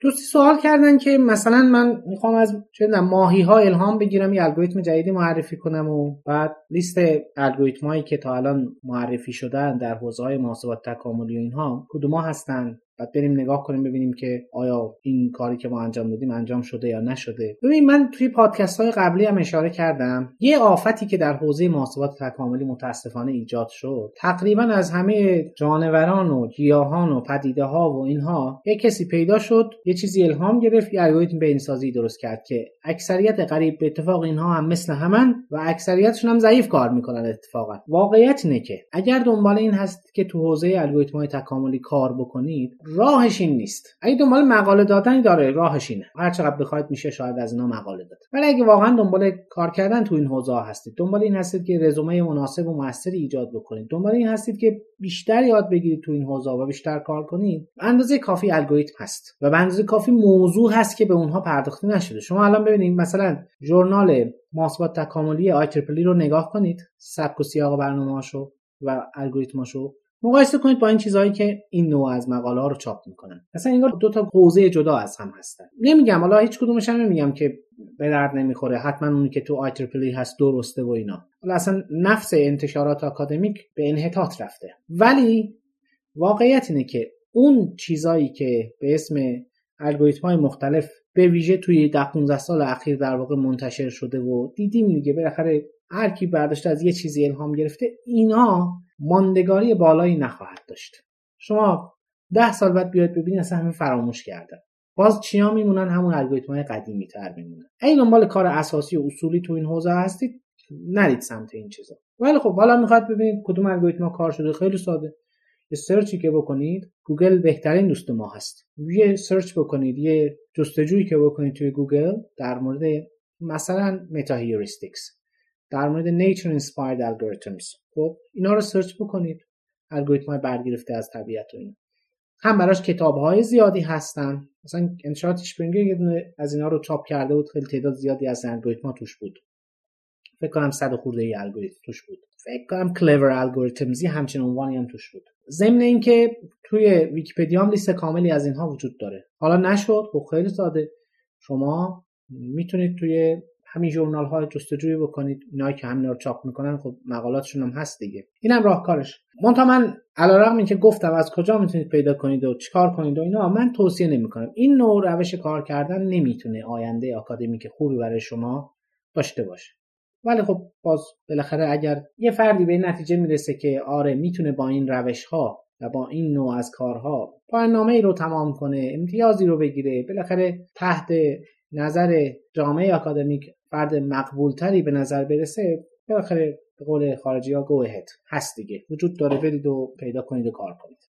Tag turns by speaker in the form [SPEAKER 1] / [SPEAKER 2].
[SPEAKER 1] دوستی سوال کردن که مثلا من می‌خوام از چه ماهی ها الهام بگیرم یه الگوریتم جدیدی معرفی کنم و بعد لیست الگوریتم هایی که تا الان معرفی شدن در حوزه های محاسبات تکاملی و اینها کدوم هستن؟ بعد بریم نگاه کنیم ببینیم که آیا این کاری که ما انجام دادیم انجام شده یا نشده. ببین من توی پادکست های قبلی هم اشاره کردم یه آفتی که در حوزه محاسبات تکاملی متاسفانه ایجاد شد تقریبا از همه جانوران و گیاهان و پدیده ها و اینها یه کسی پیدا شد یه چیزی الهام گرفت یه الگوریتم بینسازی درست کرد که اکثریت قریب به اتفاق اینها هم مثل همن و اکثریتشون هم ضعیف کار می‌کنن اتفاقا. واقعیت اینه که اگر دنبال این هست که تو حوزه الگوریتم های تکاملی کار بکنید راهش این نیست. اگه دنبال مقاله دادنی داره راهش اینه. هر چقدر بخواید میشه شاید از اینا مقاله داد. ولی اگه واقعا دنبال کار کردن تو این حوزه هستید دنبال این هستید که رزومه مناسب و موثری ایجاد بکنید. دنبال این هستید که بیشتر یاد بگیرید تو این حوزه و بیشتر کار کنید. اندازه کافی الگوریتم هست و به اندازه کافی موضوع هست که به اونها پرداخته نشده. شما الان ببینید مثلا ژورنال محاسبات تکاملی آی رو نگاه کنید. سبک و سیاق برنامه‌هاشو و الگوریتماشو. مقایسه کنید با این چیزهایی که این نوع از مقاله ها رو چاپ می‌کنن. مثلا انگار دو تا حوزه جدا از هم هستن. نمیگم حالا هیچ کدومش هم نمیگم که به درد نمی‌خوره حتما اونی که تو آی هست درسته و اینا. حالا اصلا نفس انتشارات آکادمیک به انحطاط رفته. ولی واقعیت اینه که اون چیزایی که به اسم الگوریتم های مختلف به ویژه توی ده 15 سال اخیر در واقع منتشر شده و دیدیم دیگه. بالاخره هر کی برداشته از یه چیزی الهام گرفته اینا ماندگاری بالایی نخواهد داشت. شما ده سال بعد بیاید ببینید اصلا همه فراموش کردن. باز چیا میمونن؟ همون الگوریتم های قدیمی تر میمونن. اگه دنبال کار اساسی و اصولی تو این حوزه هستید نرید سمت این چیزا. ولی خب حالا می‌خواد ببینید کدوم الگوریتم کار شده خیلی ساده. یه search ی که بکنید گوگل بهترین دوست ما هست. یه search بکنید یه جستجویی که بکنید توی گوگل در مورد مثلا متا در مورد nature inspired algorithms. خب اینا رو search بکنید. الگوریتم های برگرفته از طبیعت و این هم براش کتاب های زیادی هستن. مثلا انتشارات اشپرینگر یه دونه از اینا رو چاپ کرده بود. خیلی تعداد زیادی از الگوریتم توش بود. فکر کنم صد خورده ای الگوریتم توش بود. فکر کنم Clever Algorithms ی همچین عنوانی هم توش بود. ضمن اینکه توی ویکیپدیا هم لیست کاملی از اینها وجود داره. حالا نشد خب خیلی ساده. شما می‌تونید توی همین ژورنال های جستجویی بکنید. اینایی که همین رو چاپ می‌کنن خب مقالاتشون هم هست دیگه. اینم راهکارش. منتها من علیرغم اینکه گفتم از کجا می‌تونید پیدا کنید و چیکار کنید و اینا من توصیه نمی‌کنم. این نوع روش کار کردن نمی‌تونه آینده آکادمیک خوبی برای شما داشته باشه. ولی خب باز بالاخره اگر یه فردی به نتیجه می‌رسه که آره می‌تونه با این روش ها و با این نوع از کارها پایان ای رو تمام کنه امتیازی رو بگیره بالاخره تحت نظر جامعه اکادمیک فرد مقبولتری به نظر برسه بالاخره به قول خارجی ها گو هست دیگه. وجود داره برید و پیدا کنید و کار کنید.